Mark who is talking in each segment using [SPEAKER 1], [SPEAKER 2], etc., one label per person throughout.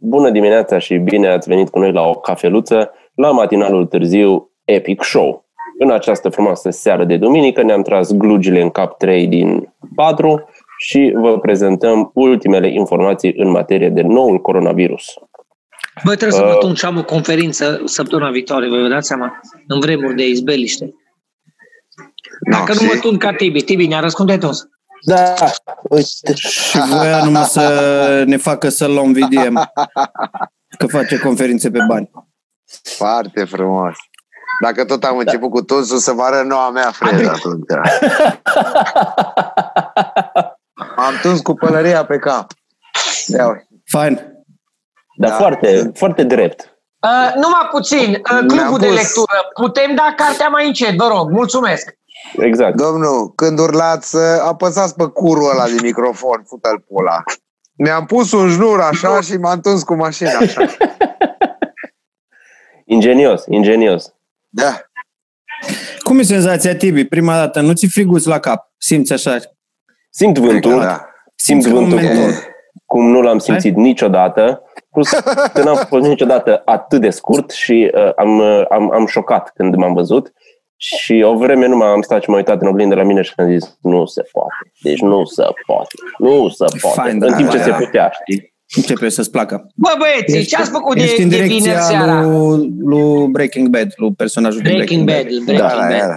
[SPEAKER 1] Bună dimineața și bine ați venit cu noi la o cafeluță la matinalul târziu Epic Show. În această frumoasă seară de duminică ne-am tras glugile în cap 3 din 4 și vă prezentăm ultimele informații în materie de noul coronavirus.
[SPEAKER 2] Băi, trebuie să mă uh, tun și am o conferință săptămâna viitoare, vă dați seama, în vremuri de izbeliște. Dacă no, nu mă tun ca Tibi, Tibi ne-a răspunde toți.
[SPEAKER 1] Da, uite.
[SPEAKER 3] Și voia numai să ne facă să luăm VDM, că face conferințe pe bani.
[SPEAKER 4] Foarte frumos. Dacă tot am început cu tunsul, să vă arăt noua mea freză atunci. am tuns cu pălăria pe cap.
[SPEAKER 3] Ia Fine.
[SPEAKER 1] Dar da. foarte, foarte drept.
[SPEAKER 2] Uh, numai puțin, uh, clubul de lectură. Putem da cartea mai încet, vă rog. Mulțumesc.
[SPEAKER 1] Exact.
[SPEAKER 4] Domnul, când urlați, apăsați pe curul ăla de microfon, fută-l pula. Mi-am pus un jnur așa și m-am tuns cu mașina așa.
[SPEAKER 1] ingenios, ingenios.
[SPEAKER 4] Da.
[SPEAKER 3] Cum e senzația, Tibi? Prima dată, nu ți friguți la cap? Simți așa?
[SPEAKER 1] Simt vântul, da. simt vântul cum, cum nu l-am simțit Hai? niciodată. Plus că n-am fost niciodată atât de scurt și uh, am, uh, am, am șocat când m-am văzut. Și o vreme nu m-am stat și m-am uitat în oglindă la mine și am zis, nu se poate. Deci nu se poate. Nu se poate. Fine, în timp ce da, se putea, știi?
[SPEAKER 3] Începe să-ți placă.
[SPEAKER 2] Bă, băieți, ce ați făcut
[SPEAKER 3] de,
[SPEAKER 2] de vineri seara?
[SPEAKER 3] Lui, lui Breaking Bad, lui personajul
[SPEAKER 2] Breaking de Breaking Bad. Bad. Breaking da, Bad. Da.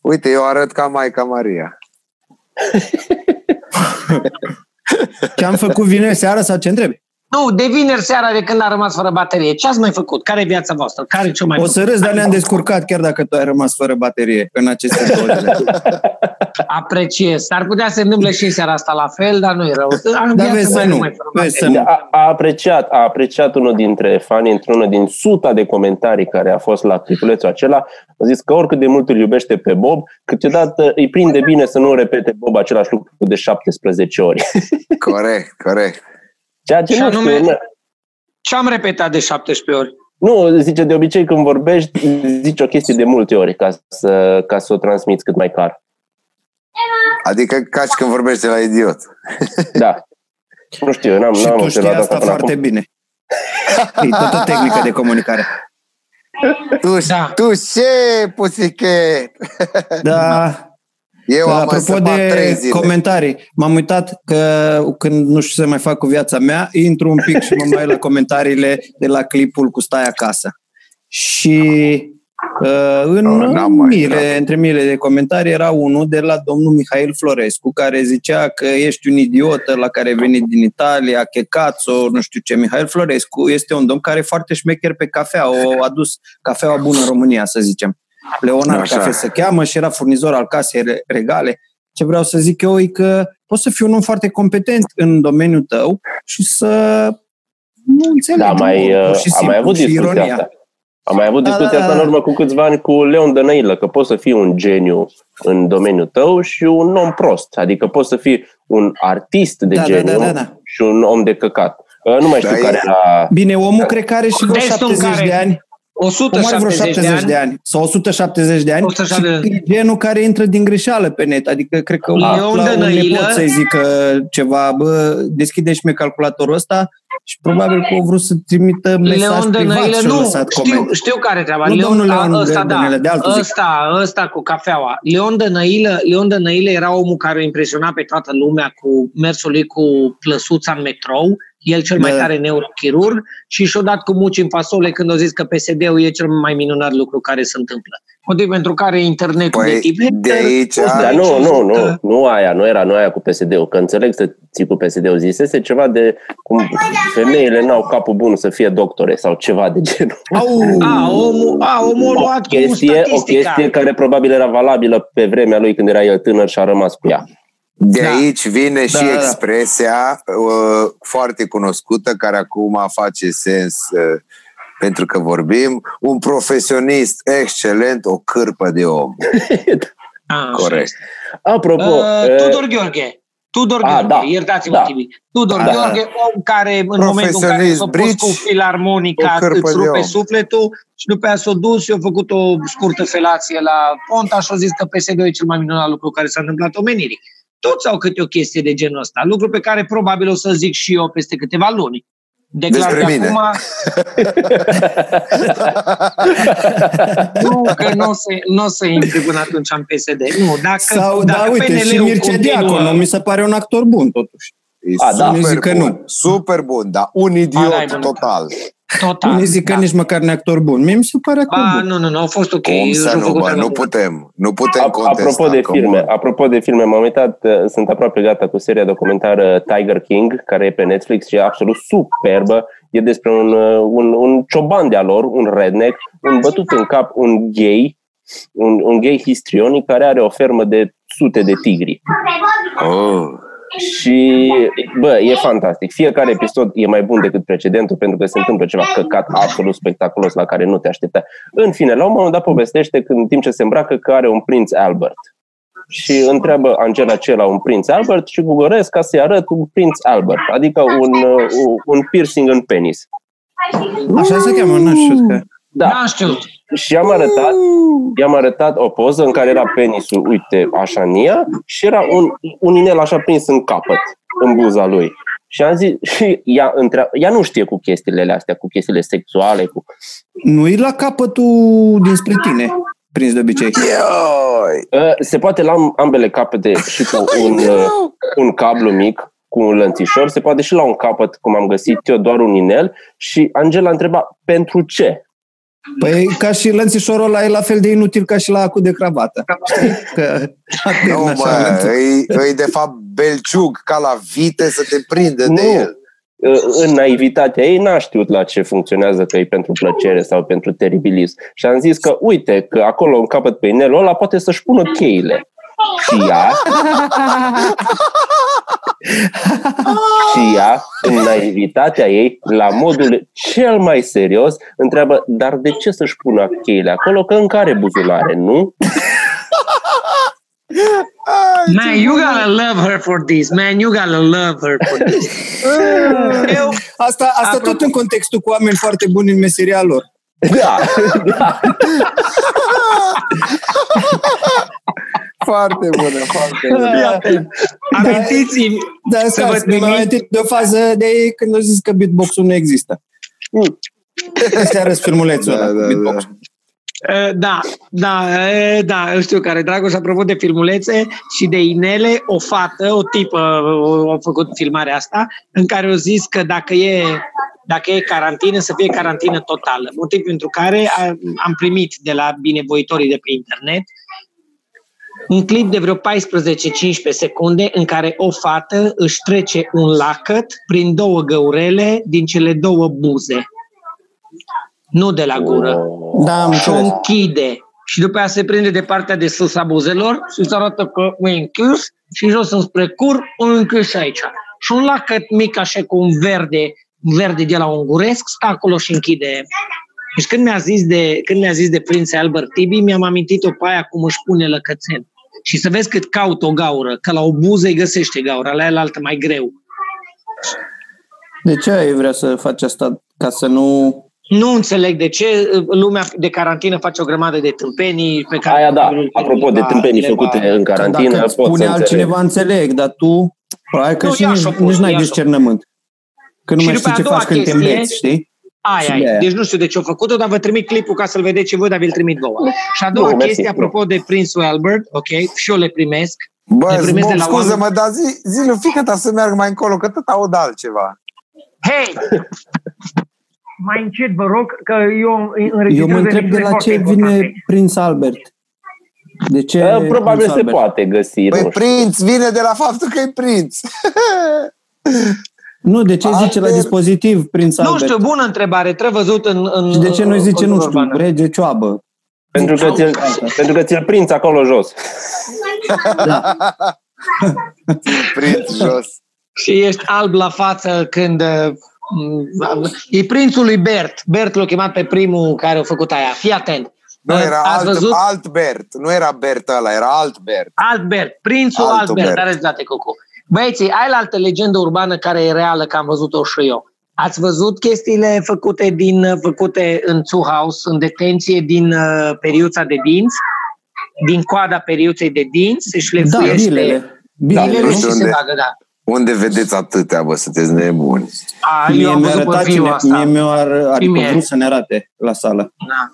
[SPEAKER 4] Uite, eu arăt ca Maica Maria.
[SPEAKER 3] ce am făcut vineri seara sau ce întrebi?
[SPEAKER 2] Nu, de vineri seara de când a rămas fără baterie. Ce ați mai făcut? Care e viața voastră? Care ce mai
[SPEAKER 3] O să râzi, dar ne-am descurcat chiar dacă tu ai rămas fără baterie în aceste două zile.
[SPEAKER 2] Apreciez. S-ar putea să se întâmple și în seara asta la fel, dar nu e rău.
[SPEAKER 3] Dar vezi să nu. Vezi să nu.
[SPEAKER 1] A, a, apreciat, a apreciat unul dintre fani într-unul din suta de comentarii care a fost la clipulețul acela. A zis că oricât de mult îl iubește pe Bob, câteodată îi prinde bine să nu repete Bob același lucru de 17 ori.
[SPEAKER 4] Corect, corect.
[SPEAKER 1] Ceea ce nu anume, știu.
[SPEAKER 2] Ce am repetat de 17 ori?
[SPEAKER 1] Nu, zice, de obicei când vorbești, zici o chestie de multe ori ca să, ca să o transmiți cât mai clar.
[SPEAKER 4] Adică ca și când vorbești la idiot.
[SPEAKER 1] Da. Nu știu, n-am,
[SPEAKER 3] și
[SPEAKER 1] n-am
[SPEAKER 3] tu știi asta foarte acum. bine. E tot o tehnică de comunicare.
[SPEAKER 4] Tu, da. tu ce, pusichet?
[SPEAKER 3] Da, eu am Apropo de comentarii, m-am uitat că când nu știu ce să mai fac cu viața mea, intru un pic și mă mai la comentariile de la clipul cu Stai acasă. Și uh, în oh, mile, între mile de comentarii era unul de la domnul Mihail Florescu, care zicea că ești un idiot la care ai venit din Italia, checazzo, nu știu ce. Mihail Florescu este un domn care e foarte șmecher pe cafea, o adus cafeaua bună în România, să zicem. Leonard Așa. Cafe se cheamă și era furnizor al casei regale. Ce vreau să zic eu e că poți să fii un om foarte competent în domeniul tău și să nu înțelegi.
[SPEAKER 1] Da, mai, uh, am mai avut discuția ironia. asta. Am mai avut da, discuția da, da, asta în urmă cu câțiva ani cu Leon Dănăilă, că poți să fii un geniu în domeniul tău și un om prost. Adică poți să fii un artist de da, da geniu da, da, da. și un om de căcat. Uh, nu mai știu da, care era...
[SPEAKER 3] Bine, omul cred că are și vreo 70 care... de ani.
[SPEAKER 2] 170 vreo 70 de ani, de ani
[SPEAKER 3] sau 170 de ani 170 și genul care intră din greșeală pe net. Adică cred că
[SPEAKER 2] Leon la un
[SPEAKER 3] nepot să-i zică ceva, bă, deschide și mie calculatorul ăsta și probabil că au vrut să trimită mesaj Leon privat și nu, lăsat
[SPEAKER 2] știu,
[SPEAKER 3] coment.
[SPEAKER 2] știu care treaba.
[SPEAKER 3] Nu
[SPEAKER 2] Leon,
[SPEAKER 3] Leon ăsta,
[SPEAKER 2] da,
[SPEAKER 3] de, de altul
[SPEAKER 2] ăsta, zic. ăsta cu cafeaua. Leon Dănăilă, Leon Dănăilă era omul care impresiona pe toată lumea cu mersul lui cu plăsuța în metrou el cel mai da. tare neurochirurg și și-o dat cu muci în fasole când au zis că PSD-ul e cel mai minunat lucru care se întâmplă. Motiv pentru care internetul
[SPEAKER 4] păi,
[SPEAKER 2] de tip
[SPEAKER 4] de aici,
[SPEAKER 1] da, nu, nu, nu, nu aia, nu era, nu aia cu PSD-ul, că înțeleg să ții cu PSD-ul, zisese ceva de cum femeile n-au capul bun să fie doctore sau ceva de genul.
[SPEAKER 2] Au, a, omul, a, omul o chestie,
[SPEAKER 1] o chestie care probabil era valabilă pe vremea lui când era el tânăr și a rămas cu ea.
[SPEAKER 4] De da. aici vine da, și da, expresia uh, foarte cunoscută, care acum face sens uh, pentru că vorbim, un profesionist excelent, o cârpă de om.
[SPEAKER 2] A,
[SPEAKER 4] Corect.
[SPEAKER 1] Apropo... Uh,
[SPEAKER 2] uh, Tudor Gheorghe. Tudor a, Gheorghe, da, iertați-mă, da. Tibi. Tudor da, Gheorghe, om care în momentul în care a fost cu filarmonica îți rupe sufletul și după aia s-a dus și a făcut o scurtă felație la Ponta și a zis că PSD e cel mai minunat lucru care s-a întâmplat omenirii toți au câte o chestie de genul ăsta, lucru pe care probabil o să zic și eu peste câteva luni. Declar Despre de mine. acum... nu, că nu o să, n-o să intri până atunci în PSD. Nu, dacă,
[SPEAKER 3] Sau,
[SPEAKER 2] dacă
[SPEAKER 3] da, uite, și Mircea Diaconu mi se pare un actor bun, totuși.
[SPEAKER 4] E A, da, super zic că bun, nu. Super bun, dar un idiot A, total.
[SPEAKER 3] Total. Unii zic da. că nici măcar nu actor bun. Mie mi se pare actor ba,
[SPEAKER 2] bun. Nu, nu, nu, au fost ok.
[SPEAKER 4] Cum să nu, bă, nu putem. Nu putem A, contesta.
[SPEAKER 1] Apropo de filme, bun. apropo de filme, m-am uitat, uh, sunt aproape gata cu seria documentară Tiger King, care e pe Netflix și e absolut superbă. E despre un, uh, un, un cioban de-a lor, un redneck, un bătut în cap, un gay, un, un gay histrionic care are o fermă de sute de tigri. Oh. Și, bă, e fantastic. Fiecare episod e mai bun decât precedentul pentru că se întâmplă ceva căcat absolut spectaculos la care nu te aștepta. În fine, la un moment dat povestește când, în timp ce se îmbracă că are un prinț Albert. Și întreabă Angela ce la un prinț Albert și gugăresc ca să-i arăt un prinț Albert, adică un, un piercing în penis.
[SPEAKER 3] Așa se cheamă, nu știu că...
[SPEAKER 2] Da. Nu știu.
[SPEAKER 1] Și i-am arătat, i-am arătat o poză în care era penisul, uite, așa în ea, și era un, un inel așa prins în capăt, în buza lui. Și am zis, și ea, între, ea nu știe cu chestiile astea, cu chestiile sexuale. Cu...
[SPEAKER 3] Nu e la capătul dinspre tine, prins de obicei.
[SPEAKER 1] Uh, se poate la ambele capete și cu un, uh, un cablu mic, cu un lănțișor, se poate și la un capăt, cum am găsit eu, doar un inel. Și Angela întreba, pentru ce?
[SPEAKER 3] Păi ca și lănțișorul ăla e la fel de inutil ca și la acu de cravată. Că,
[SPEAKER 4] nu, mă, e, e de fapt belciug, ca la vite să te prinde nu. de el.
[SPEAKER 1] În naivitatea ei n-a știut la ce funcționează, că e pentru plăcere sau pentru teribilism. Și am zis că, uite, că acolo în capăt pe inelul ăla poate să-și pună cheile. Și ea și ea, în naivitatea ei, la modul cel mai serios, întreabă, dar de ce să-și pună cheile acolo? Că în care buzunare, nu?
[SPEAKER 2] Man, you gotta love her for this. Man, you gotta love her for this.
[SPEAKER 3] Eu, asta asta tot în contextul cu oameni foarte buni în meseria lor.
[SPEAKER 1] Da, da.
[SPEAKER 4] Foarte bună, foarte bună.
[SPEAKER 2] Amintiți-mi.
[SPEAKER 3] Da, da să vă trimit... amintit de o fază de când au zis că beatbox-ul nu există. Mm. Este arăs filmulețul da, ăla, da, beatbox. Da.
[SPEAKER 2] Da, da, da, știu care, Dragoș, apropo de filmulețe și de inele, o fată, o tipă, a făcut filmarea asta, în care au zis că dacă e, dacă e carantină, să fie carantină totală. Motiv pentru care am primit de la binevoitorii de pe internet un clip de vreo 14-15 secunde în care o fată își trece un lacăt prin două găurele din cele două buze. Nu de la gură.
[SPEAKER 3] Da,
[SPEAKER 2] și o închide. Și după aia se prinde de partea de sus a buzelor și se arată că e închis și jos înspre cur, o închis aici. Și un lacăt mic așa cu un verde, un verde de la unguresc, stă acolo și închide. Deci când mi-a zis de, când mi-a zis de prinț Albert Tibi, mi-am amintit-o pe aia cum își pune lăcățel și să vezi cât caut o gaură, că la o buză îi găsește gaura, la el altă mai greu.
[SPEAKER 3] De ce ai vrea să faci asta? Ca să nu...
[SPEAKER 2] Nu înțeleg de ce lumea de carantină face o grămadă de tâmpenii pe care...
[SPEAKER 1] Aia da, apropo de tâmpenii făcute va... în carantină,
[SPEAKER 3] Dacă pot spune altcineva, înțeleg, dar tu, probabil că nu, și nici, nici n-ai discernământ. Că nu și mai știi ce faci când te îmbeți, știi?
[SPEAKER 2] Aia e. Deci nu știu de ce au făcut-o, dar vă trimit clipul ca să-l vedeți și voi, dar vi-l trimit vouă. Și a doua nu, chestie, mersi, apropo nu. de Prințul Albert, ok, și eu le primesc.
[SPEAKER 4] Bă, le primesc de la scuză-mă, dar zi, zi lui fică ta să meargă mai încolo, că tot aud altceva.
[SPEAKER 2] Hei! mai încet, vă rog, că eu
[SPEAKER 3] Eu mă întreb de la ce vine Prinț Albert. De ce
[SPEAKER 1] uh, Probabil se poate găsi.
[SPEAKER 4] Păi prinț vine de la faptul că e prinț.
[SPEAKER 3] Nu, de ce zice la dispozitiv Prinț Albert?
[SPEAKER 2] Nu știu, bună întrebare, trebuie văzut în... în
[SPEAKER 3] și de ce nu zice, nu știu, rege cioabă?
[SPEAKER 1] Pentru că, ți-l, pentru că ți-l prinț acolo jos.
[SPEAKER 4] Da. prinț jos.
[SPEAKER 2] Și ești alb la față când... Uh, e prințul lui Bert. Bert l-a chemat pe primul care a făcut aia. Fii atent.
[SPEAKER 4] Nu, era alt, văzut? alt Bert. Nu era Bert ăla, era alt Bert.
[SPEAKER 2] Alt Bert. Prințul alt, alt Bert. Bert. Are dreptate, Cocu. Băieții, ai la altă legendă urbană care e reală, că am văzut-o și eu. Ați văzut chestiile făcute, din, făcute în House, în detenție din uh, periuța de dinți? Din coada periuței de dinți? Se șlefuiește...
[SPEAKER 3] Da, bilele.
[SPEAKER 2] Bilele, bilele și se bagă, da.
[SPEAKER 4] Unde vedeți atâtea, bă, sunteți nebuni?
[SPEAKER 2] A, mie eu am văzut pe cine,
[SPEAKER 3] asta. Mie mi-ar, adică vrut să ne arate la sală.
[SPEAKER 2] Da.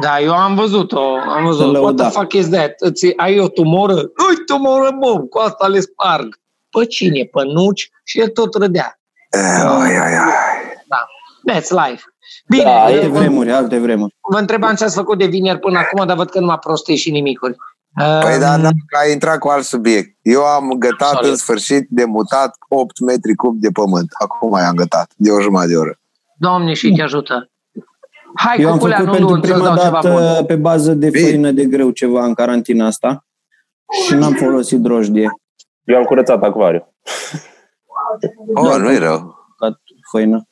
[SPEAKER 2] Da, eu am văzut-o, am văzut. What the fuck is that? Îți, ai o tumoră? Ui, tumoră, bă, cu asta le sparg. Pe cine? Pe nuci? Și el tot râdea.
[SPEAKER 4] Ai, ai, ai.
[SPEAKER 2] Da, that's life. Bine,
[SPEAKER 3] da, alte vremuri, alte vremuri.
[SPEAKER 2] Vă întrebam ce ați făcut de vineri până acum, dar văd că nu m-a prostit și nimicuri.
[SPEAKER 4] Păi da, da, ai intrat cu alt subiect. Eu am gătat Sorry. în sfârșit de mutat 8 metri cub de pământ. Acum mai am gătat, de o jumătate de oră.
[SPEAKER 2] Doamne și te ajută. Hai,
[SPEAKER 3] Eu am făcut nu pentru prima dată pe bază de făină de greu ceva în carantina asta și n-am folosit drojdie.
[SPEAKER 1] Eu am curățat acvariu.
[SPEAKER 4] Oh, da, nu e rău.
[SPEAKER 3] Făină.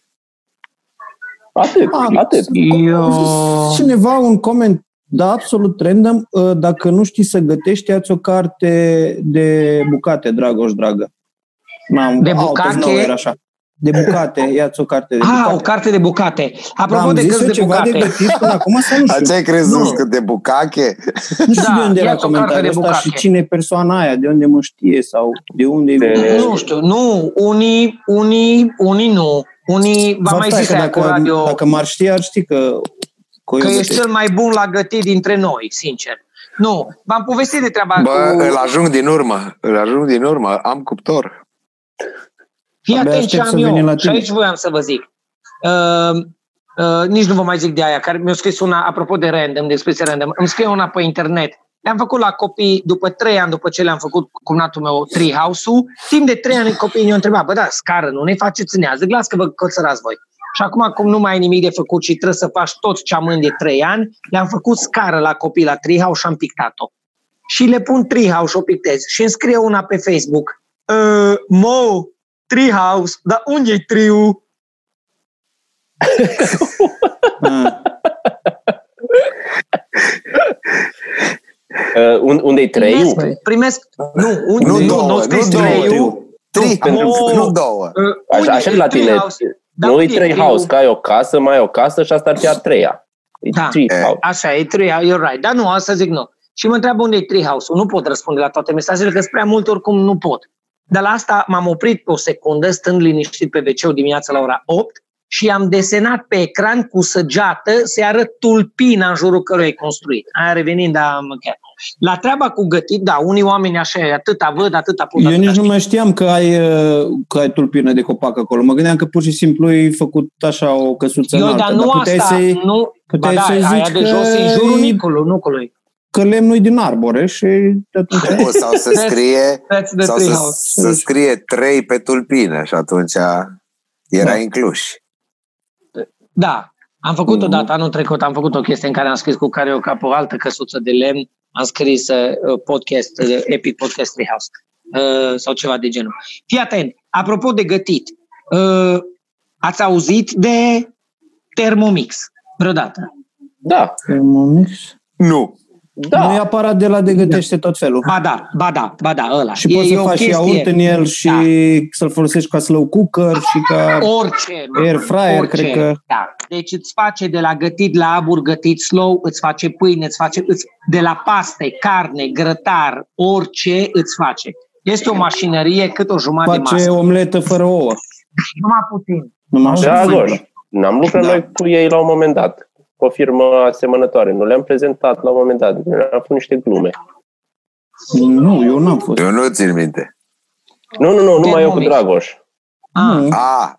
[SPEAKER 1] Atât, ah, atât.
[SPEAKER 3] Eu... Cineva un coment da, absolut random. Ă, dacă nu știi să gătești, ia o carte de bucate, Dragoș, dragă.
[SPEAKER 2] N-am, de bucate?
[SPEAKER 3] Era așa. De bucate, ia o carte de ah, bucate.
[SPEAKER 2] Ah, o carte de bucate. Apropo da, de cărți de
[SPEAKER 3] ceva
[SPEAKER 2] bucate.
[SPEAKER 3] de gătit până acum sau nu știu?
[SPEAKER 4] Ce ați crezut nu. că de bucache?
[SPEAKER 3] Nu știu da, de unde era comentariul ăsta și cine e persoana aia, de unde mă știe sau de unde de...
[SPEAKER 2] Nu știu, nu, unii, unii, unii nu. Unii, v-am mai zis
[SPEAKER 3] dacă,
[SPEAKER 2] cu radio...
[SPEAKER 3] Dacă m-ar ști, ar ști că
[SPEAKER 2] că ești cel mai bun la gătit dintre noi, sincer. Nu, v-am povestit de treaba
[SPEAKER 4] Bă, cu... îl ajung din urmă, îl ajung din urmă, am cuptor.
[SPEAKER 2] Fii atent ce am eu, și aici voiam să vă zic. Uh, uh, nici nu vă mai zic de aia, care mi-a scris una, apropo de random, de expresie random, îmi scrie una pe internet. Le-am făcut la copii, după trei ani după ce le-am făcut cu natul meu Treehouse-ul, timp de trei ani copiii ne-au întrebat, bă da, scară, nu ne faceți nează, glas că vă cățărați voi. Și acum, cum nu mai ai nimic de făcut și trebuie să faci tot ce am de trei ani, le-am făcut scară la copii la Treehouse și am pictat-o. Și le pun Treehouse și o pictez. Și îmi scrie una pe Facebook. Uh, Mo, Treehouse, dar unde e triu?
[SPEAKER 1] uh, unde e trei?
[SPEAKER 2] Primesc, primesc, nu, unde
[SPEAKER 4] nu, două, nu, nu, două, Trei, pentru, nu două.
[SPEAKER 1] Uh, așa, așa la tine, da, nu e trei house, că ai o casă, mai ai o casă și asta ar fi a treia. E
[SPEAKER 2] da, tree house. așa, e tree house, you're right. Dar nu, asta zic nu. Și mă întreabă unde e tree house Nu pot răspunde la toate mesajele, că prea mult oricum nu pot. Dar la asta m-am oprit o secundă, stând liniștit pe wc dimineața la ora 8 și am desenat pe ecran cu săgeată, se arăt tulpina în jurul căruia e construit. Aia revenind la chiar. La treaba cu gătit, da, unii oameni așa, atâta văd, atâta pot.
[SPEAKER 3] Eu
[SPEAKER 2] atâta
[SPEAKER 3] nici știu. nu mai știam că ai, uh, că ai tulpină de copac acolo. Mă gândeam că pur și simplu ai făcut așa o căsuță
[SPEAKER 2] Eu,
[SPEAKER 3] înaltă.
[SPEAKER 2] dar nu
[SPEAKER 3] dar
[SPEAKER 2] asta,
[SPEAKER 3] să
[SPEAKER 2] nu,
[SPEAKER 3] puteai
[SPEAKER 2] ba da,
[SPEAKER 3] să zici
[SPEAKER 2] aia
[SPEAKER 3] că
[SPEAKER 2] de jos în jurul nicului, nucului.
[SPEAKER 3] Că lemnul din arbore și atunci...
[SPEAKER 4] O, sau să scrie, sau să, să scrie trei pe tulpină și atunci era da. inclus.
[SPEAKER 2] Da, am făcut mm-hmm. odată anul trecut, am făcut o chestie în care am scris cu care o cap o altă căsuță de lemn, am scris uh, podcast, uh, Epic Podcast Treehouse uh, sau ceva de genul. Fii atent, apropo de gătit, uh, ați auzit de Thermomix vreodată?
[SPEAKER 1] Da.
[SPEAKER 3] Thermomix?
[SPEAKER 4] Nu.
[SPEAKER 3] Da. Nu e aparat de la de gătește tot felul.
[SPEAKER 2] Ba da, ba da, ba da, ăla.
[SPEAKER 3] Și e, poți să faci chestie... iaurt în el și da. să-l folosești ca slow cooker și ca
[SPEAKER 2] orice,
[SPEAKER 3] air fryer, orice. cred că.
[SPEAKER 2] Da. Deci îți face de la gătit la abur gătit slow, îți face pâine, îți face îți, de la paste, carne, grătar, orice îți face. Este o mașinărie cât o jumătate
[SPEAKER 3] face
[SPEAKER 2] de masă.
[SPEAKER 3] Face omletă fără ouă.
[SPEAKER 2] Numai puțin.
[SPEAKER 1] Numai da, N-am lucrat da. noi cu ei la un moment dat o firmă asemănătoare. Nu le-am prezentat la un moment dat. Am făcut niște glume.
[SPEAKER 3] Nu, eu n-am fost.
[SPEAKER 4] Eu nu țin minte.
[SPEAKER 1] Nu, nu, nu, numai eu cu Dragoș.
[SPEAKER 2] Ah.
[SPEAKER 3] Nu. Ah.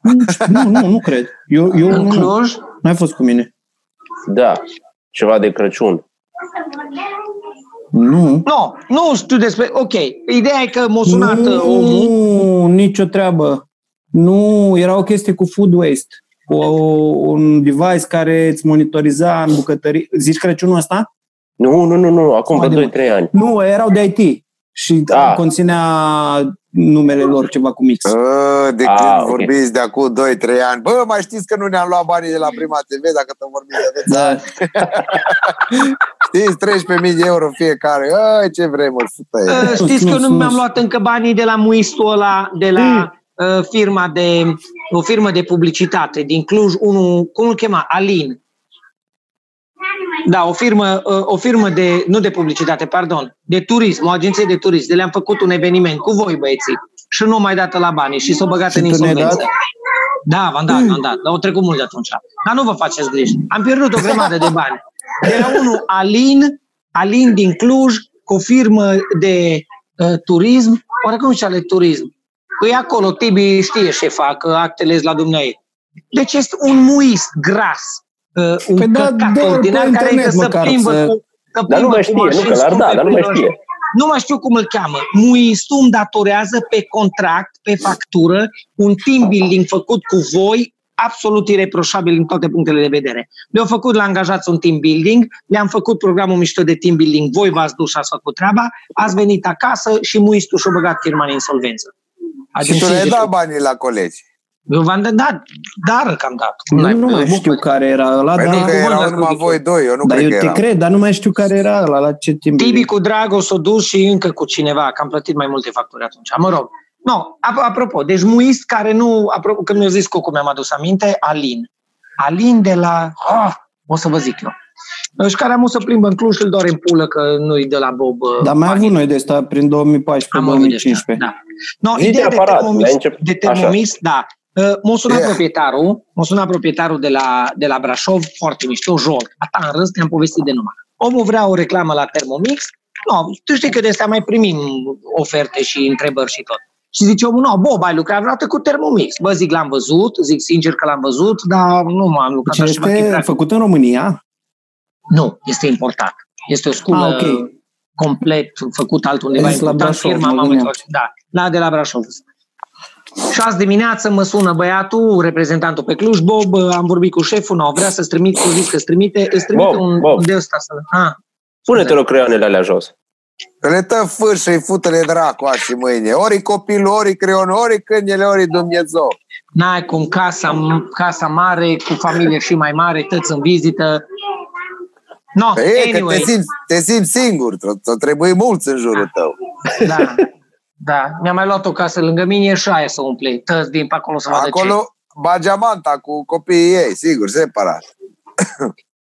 [SPEAKER 3] nu, nu, nu cred. Eu, eu
[SPEAKER 2] în Cluj?
[SPEAKER 3] N-ai fost cu mine.
[SPEAKER 1] Da, ceva de Crăciun.
[SPEAKER 3] Nu.
[SPEAKER 2] Nu, nu știu despre... Ok, ideea e că m-a sunat
[SPEAKER 3] nu,
[SPEAKER 2] omul.
[SPEAKER 3] Nu, nicio treabă. Nu, era o chestie cu food waste cu un device care îți monitoriza în bucătărie. Zici Crăciunul ăsta?
[SPEAKER 1] Nu, nu, nu, nu, acum vreo 2-3 ani.
[SPEAKER 3] Nu, erau de IT și da. conținea numele lor ceva cu mix.
[SPEAKER 4] A, de A, când okay. vorbiți de acum 2-3 ani. Bă, mai știți că nu ne-am luat banii de la Prima TV dacă tot vorbim de da. Știți, 13.000 de euro fiecare. A, ce vremuri.
[SPEAKER 2] Uh, știți că nu mi-am luat încă banii de la muistul ăla, de la... Mm Uh, firma de, o firmă de publicitate din Cluj, unul, cum îl chema? Alin. Da, o firmă, uh, o firmă de, nu de publicitate, pardon, de turism, o agenție de turism. De le-am făcut un eveniment cu voi, băieții. și nu mai dată la bani și s-a băgat în insolvență. Da, v-am dat, v-am dat, dar au trecut mult de atunci. Dar nu vă faceți griji. Am pierdut o grămadă de bani. De la unul, Alin, Alin din Cluj, cu o firmă de uh, turism, oarecum și ale turism. Păi acolo, Tibi știe șefa, că actele la dumneavoastră. Deci este un muist gras, uh, un păi da, căcat da, ordinar care e să plimbă să... cu,
[SPEAKER 1] să plimbă dar nu mai știe, nu că l-ar da, dar nu mai știe
[SPEAKER 2] nu mai știu cum îl cheamă, Muistum datorează pe contract, pe factură, un team building făcut cu voi, absolut ireproșabil din toate punctele de vedere. Le-au făcut la angajați un team building, le-am făcut programul mișto de team building, voi v-ați dus și ați făcut treaba, ați venit acasă și Muistu și-a băgat firma în insolvență.
[SPEAKER 4] Și tu le-ai dat banii la colegi?
[SPEAKER 2] Eu v-am dat, da, dar că am dat.
[SPEAKER 3] Nu, nu mai știu care era ăla.
[SPEAKER 4] Păi dar nu că erau numai voi doi, eu nu
[SPEAKER 3] dar
[SPEAKER 4] cred
[SPEAKER 3] eu
[SPEAKER 4] te
[SPEAKER 3] era. cred, dar nu mai știu care era ăla, la ce timp.
[SPEAKER 2] Tibi cu Drago s-a dus și încă cu cineva, că am plătit mai multe facturi atunci. Mă rog. No, apropo, deci muist care nu, apropo, când mi-a zis Cocu, mi-am adus aminte, Alin. Alin de la, oh, o să vă zic eu. Și șcare am să plimbă în Cluj și îl doare în pulă că nu-i de la Bob.
[SPEAKER 3] Dar mai avut noi de asta prin 2014-2015. Da.
[SPEAKER 2] No, ideea de, termomis, de termomis, da. Uh, m-a sunat yeah. proprietarul, m-a sunat proprietarul de la, de la Brașov, foarte mișto, Jol. Ata în râs, te-am povestit de numai. Omul vrea o reclamă la Thermomix, nu, tu știi că de asta mai primim oferte și întrebări și tot. Și zice omul, nu, Bob, ai lucrat vreodată cu Thermomix. Bă, zic, l-am văzut, zic sincer că l-am văzut, dar nu m-am lucrat
[SPEAKER 3] deci așa. Este făcut în România?
[SPEAKER 2] Nu, este importat. Este o sculă ah, okay. complet făcut altundeva.
[SPEAKER 3] la Brașov, firma,
[SPEAKER 2] da, la de la Brașov. 6 dimineață mă sună băiatul, reprezentantul pe Cluj, Bob, am vorbit cu șeful, nu, vrea să-ți trimit, cu zis că îți trimite, îți trimite Bob, un, Bob. de ăsta să... Ah,
[SPEAKER 1] Pune-te rog creioanele alea jos.
[SPEAKER 4] Că le tă fâșă, îi fută-le dracu și mâine. Ori copilul, ori creionul, ori câinele, ori Dumnezeu.
[SPEAKER 2] N-ai cum casa, casa mare, cu familie și mai mare, tăți în vizită. No,
[SPEAKER 4] e, anyway. că te simți, te simți singur, trebuie mulți în jurul tău.
[SPEAKER 2] Da. Da, mi-a mai luat o casă lângă mine, e și aia să umple. Tăți din pe acolo să vadă
[SPEAKER 4] Acolo,
[SPEAKER 2] ce.
[SPEAKER 4] bageamanta cu copiii ei, sigur, separat.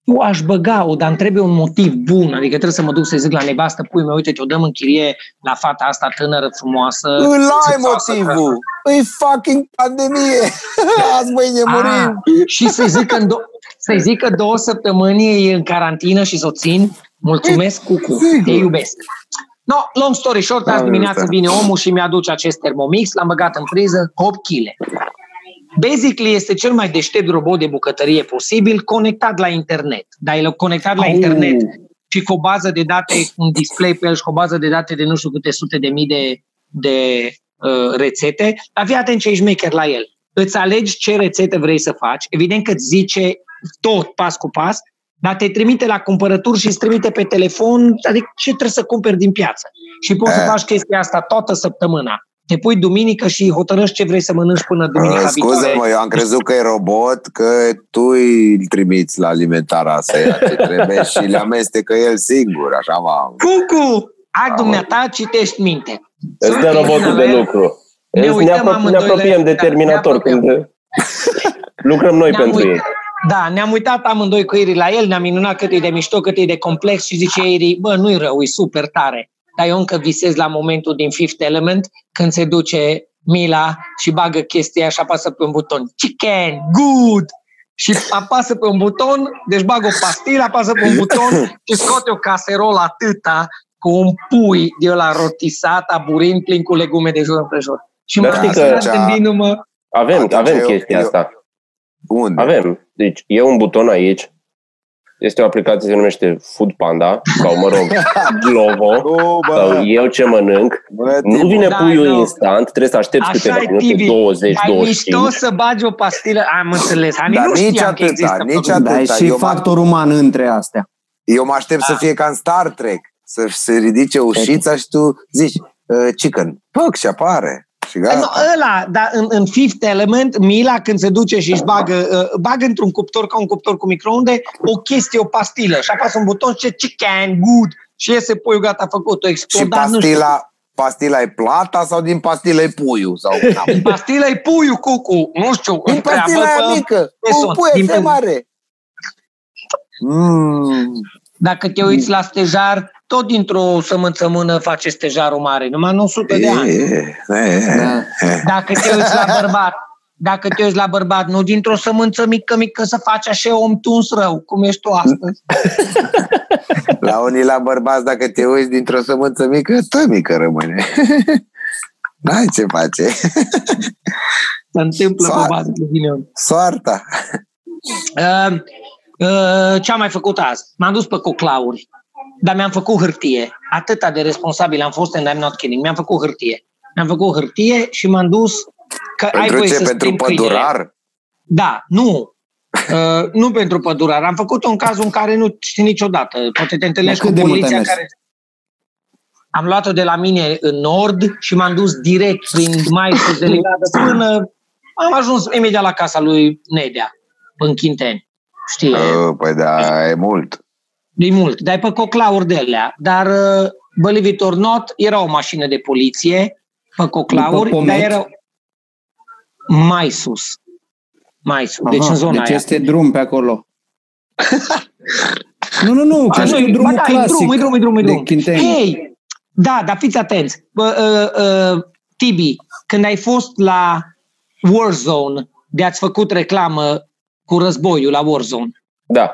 [SPEAKER 2] Eu aș băga-o, dar îmi trebuie un motiv bun. Adică trebuie să mă duc să zic la nevastă, pui mă, uite, te-o dăm în chirie la fata asta tânără, frumoasă.
[SPEAKER 4] Îl ai motivul! E fucking pandemie! Azi mâine da. murim!
[SPEAKER 2] Și să-i zic, că do- să zic că două săptămâni e în carantină și să o țin. Mulțumesc, Cucu, te iubesc. No, long story short, azi dimineață vine omul și mi-aduce acest Thermomix, l-am băgat în priză, 8 kg. Basically este cel mai deștept robot de bucătărie posibil, conectat la internet. Dar el conectat la internet și cu o bază de date, un display pe el și cu o bază de date de nu știu câte sute de mii de, de uh, rețete. Dar fii atent ce ești maker la el. Îți alegi ce rețetă vrei să faci, evident că îți zice tot pas cu pas, dar te trimite la cumpărături și îți trimite pe telefon, adică ce trebuie să cumperi din piață. Și poți e. să eh. faci chestia asta toată săptămâna. Te pui duminică și hotărăști ce vrei să mănânci până duminica
[SPEAKER 4] Scuze-mă, eu am crezut că e robot, că tu îl trimiți la alimentarea să ia ce trebuie și le amestecă el singur, așa m-am...
[SPEAKER 2] Cucu! Ai dumneata, citești minte.
[SPEAKER 1] Îți dă robotul de lucru. Ne, uităm ne apropiem de Terminator când lucrăm noi pentru ei.
[SPEAKER 2] Da, ne-am uitat amândoi cu Iri la el, ne-am minunat cât e de mișto, cât e de complex și zice Iri, bă, nu-i rău, e super tare. Dar eu încă visez la momentul din Fifth Element, când se duce Mila și bagă chestia și apasă pe un buton. Chicken, good! Și apasă pe un buton, deci bagă o pastilă, apasă pe un buton și scoate o caserolă atâta cu un pui de la rotisat, aburind plin cu legume de jur împrejur. Și mă că gândindu-mă...
[SPEAKER 1] Avem, avem chestia eu, asta.
[SPEAKER 4] Unde?
[SPEAKER 1] Avem. Deci e un buton aici, este o aplicație se numește Food Panda, sau mă rog, Glovo, oh, sau eu ce mănânc. Bă, nu vine da, puiul no. instant, trebuie să aștepți Așa câteva minute, 20, Ai 25.
[SPEAKER 2] mișto să bagi o pastilă, am înțeles. Ani Dar nu nici atâta, nici
[SPEAKER 3] atâta. Dar și eu factor uman între astea.
[SPEAKER 4] Eu mă aștept da. să fie ca în Star Trek, să se ridice ușița și tu zici, uh, chicken, păc, și apare. Și gata.
[SPEAKER 2] Nu, ăla, dar în, în Fifth Element, Mila când se duce și își bagă, uh, bagă într-un cuptor, ca un cuptor cu microunde, o chestie, o pastilă și apasă un buton și ce chicken, good, și iese puiul gata făcut, o explodat,
[SPEAKER 4] și pastila, pastila e plata sau din pastilă e puiul? Sau,
[SPEAKER 2] din pastilă e puiul, cucu, nu știu.
[SPEAKER 4] Din pastila e mică, cu puiul e mare. Mm.
[SPEAKER 2] Dacă te uiți la stejar, tot dintr-o sămânță face stejarul mare, numai 900 de ani. Da. Dacă te uiți la bărbat, dacă te uiți la bărbat, nu dintr-o sămânță mică, mică să faci așa om tuns rău, cum ești tu astăzi.
[SPEAKER 4] La unii la bărbați, dacă te uiți dintr-o sămânță mică, tot mică rămâne. N-ai ce face.
[SPEAKER 2] Se întâmplă Soar- pe bază de
[SPEAKER 4] Soarta.
[SPEAKER 2] Uh, uh, ce am mai făcut azi? M-am dus pe coclauri, dar mi-am făcut hârtie. Atâta de responsabil am fost, and I'm not kidding. Mi-am făcut hârtie. Mi-am făcut hârtie și m-am dus
[SPEAKER 4] Că pentru ai ce? Să pentru pădurar? Câine.
[SPEAKER 2] Da, nu. Uh, nu pentru pădurar. Am făcut un caz în care nu știi niciodată. Poate te întâlnești cu poliția care... Am luat-o de la mine în nord și m-am dus direct prin mai de legată până am ajuns imediat la casa lui Nedea, în Chinteni. Știi? Uh,
[SPEAKER 4] păi da, e mult.
[SPEAKER 2] E mult, dar e pe coclauri de alea. Dar, uh, believe it or not, era o mașină de poliție pe coclauri, dar era, mai sus. Mai sus. Deci Aha, deci în zona
[SPEAKER 3] deci
[SPEAKER 2] aia.
[SPEAKER 3] este drum pe acolo. nu, nu, nu, că e drumul da, clasic. E drum, e drum, e drum, e drum.
[SPEAKER 2] Hei, da, dar fiți atenți. Bă, uh, uh, Tibi, când ai fost la Warzone, de ați făcut reclamă cu războiul la Warzone.
[SPEAKER 1] Da.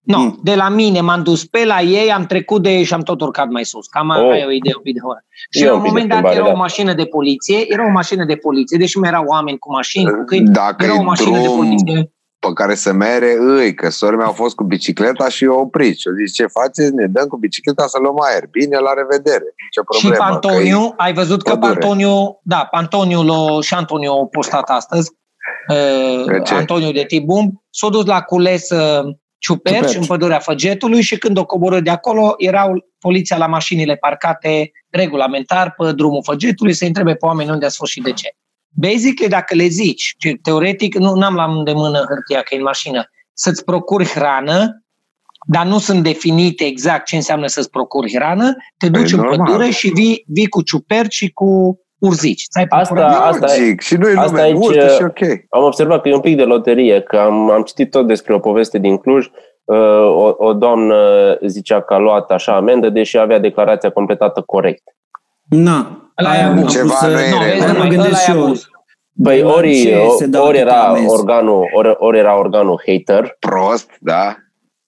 [SPEAKER 2] No, mm. de la mine m-am dus pe la ei, am trecut de ei și am tot urcat mai sus. Cam oh. ai o idee, o de horă. Și la un moment dat era da. o mașină de poliție, era o mașină de poliție, deși mai erau oameni cu mașini, cu câini,
[SPEAKER 4] Dacă era o mașină de poliție. pe care să mere îi, că sorii mei au fost cu bicicleta și eu oprit. Și eu zic, ce faceți? Ne dăm cu bicicleta să luăm aer. Bine, la revedere. Ce problemă.
[SPEAKER 2] Și Pantoniu, ai văzut că Pantoniu, da, Pantoniu l și Antoniu au postat astăzi, uh, Antoniu de Tibum, s-a dus la cules uh, ciuperci, ciuperci în pădurea Făgetului și când o coboră de acolo, erau poliția la mașinile parcate regulamentar pe drumul Făgetului să întrebe pe oameni unde a fost și de ce. Basic, dacă le zici, teoretic, nu am la îndemână hârtia că e în mașină, să-ți procuri hrană, dar nu sunt definite exact ce înseamnă să-ți procuri hrană, te duci păi, în normal. pădure și vii, vii cu ciuperci și cu urzici.
[SPEAKER 1] asta, asta,
[SPEAKER 4] Logic. și nu e asta aici, și ok.
[SPEAKER 1] Am observat că e un pic de loterie, că am, am citit tot despre o poveste din Cluj, uh, o, o doamnă zicea că a luat așa amendă, deși avea declarația completată corect.
[SPEAKER 3] Na, aia
[SPEAKER 4] am Ceva pus, nu
[SPEAKER 3] e mă gândesc și eu.
[SPEAKER 1] Băi, ori, ori, era organul, ori, ori era organul hater.
[SPEAKER 4] Prost, da.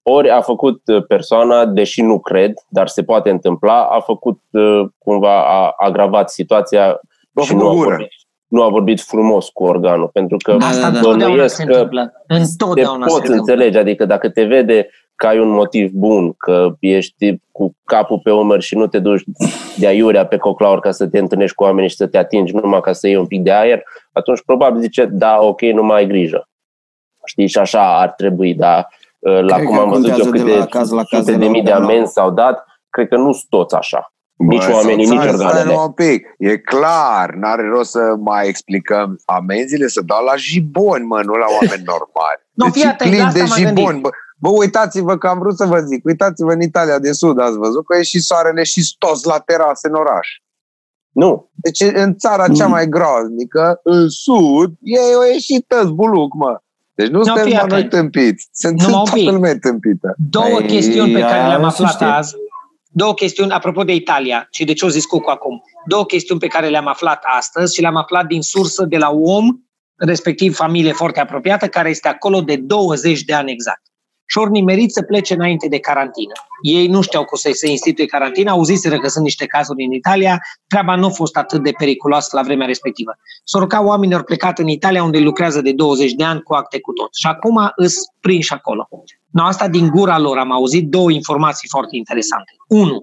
[SPEAKER 1] Ori a făcut uh, persoana, deși nu cred, dar se poate întâmpla, a făcut uh, cumva, a agravat situația
[SPEAKER 4] a
[SPEAKER 1] și nu a, vorbit, nu a vorbit frumos cu organul, pentru că
[SPEAKER 2] Asta da, bănuiesc că
[SPEAKER 1] te poți înțelege, adică dacă te vede că ai un motiv bun, că ești cu capul pe umăr și nu te duci de aiurea pe coclaur ca să te întâlnești cu oamenii și să te atingi numai ca să iei un pic de aer, atunci probabil zice, da, ok, nu mai ai grijă. Știi, și așa ar trebui, dar Uh, la cred cum am văzut eu câte
[SPEAKER 3] la caz la caz
[SPEAKER 1] de, de mii de amenzi s-au dat, cred că nu sunt toți așa. Bă, nici oamenii, nici organele.
[SPEAKER 4] un pic. E clar, n-are rost să mai explicăm amenziile, să dau la jiboni, mă, nu la oameni normali.
[SPEAKER 2] no, deci fii plin
[SPEAKER 4] de jiboni. Bă, bă, uitați-vă că am vrut să vă zic, uitați-vă în Italia de Sud, ați văzut că e și soarele și toți la terase în oraș.
[SPEAKER 1] Nu.
[SPEAKER 4] Deci în țara cea mai groaznică, în Sud, ei au ieșit tăți buluc, mă. Deci nu suntem no, noi tâmpiți. Sunt
[SPEAKER 2] no,
[SPEAKER 4] toată lumea tâmpită.
[SPEAKER 2] Două Ei, chestiuni pe care le-am aflat azi. Două chestiuni, apropo de Italia și de ce o zis cu acum. Două chestiuni pe care le-am aflat astăzi și le-am aflat din sursă de la om, respectiv familie foarte apropiată, care este acolo de 20 de ani exact și ori nimerit să plece înainte de carantină. Ei nu știau că o să se instituie carantina, auziseră că sunt niște cazuri în Italia, treaba nu a fost atât de periculoasă la vremea respectivă. Sorca oamenii au plecat în Italia unde lucrează de 20 de ani cu acte cu tot. Și acum îs prinși acolo. No, asta din gura lor am auzit două informații foarte interesante. Unu,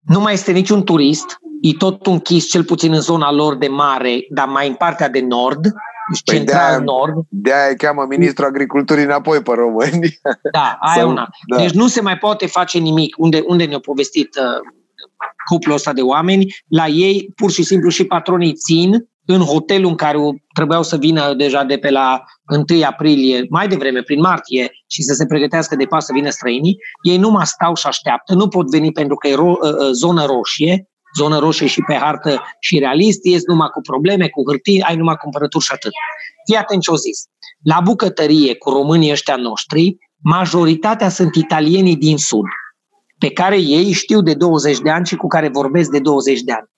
[SPEAKER 2] nu mai este niciun turist, e tot închis cel puțin în zona lor de mare, dar mai în partea de nord, păi central de nord.
[SPEAKER 4] De-aia cheamă ministrul agriculturii înapoi pe români.
[SPEAKER 2] Da, aia una. Da. Deci nu se mai poate face nimic. Unde, unde ne-a povestit uh, cuplul ăsta de oameni, la ei pur și simplu și patronii țin în hotelul în care trebuiau să vină deja de pe la 1 aprilie, mai devreme, prin martie, și să se pregătească de pas să vină străinii, ei nu mai stau și așteaptă, nu pot veni pentru că e ro- uh, uh, zonă roșie, zonă roșie și pe hartă și realist, ies numai cu probleme, cu hârtii, ai numai cumpărături și atât. Fii atent ce o zis. La bucătărie cu românii ăștia noștri, majoritatea sunt italienii din sud, pe care ei știu de 20 de ani și cu care vorbesc de 20 de ani.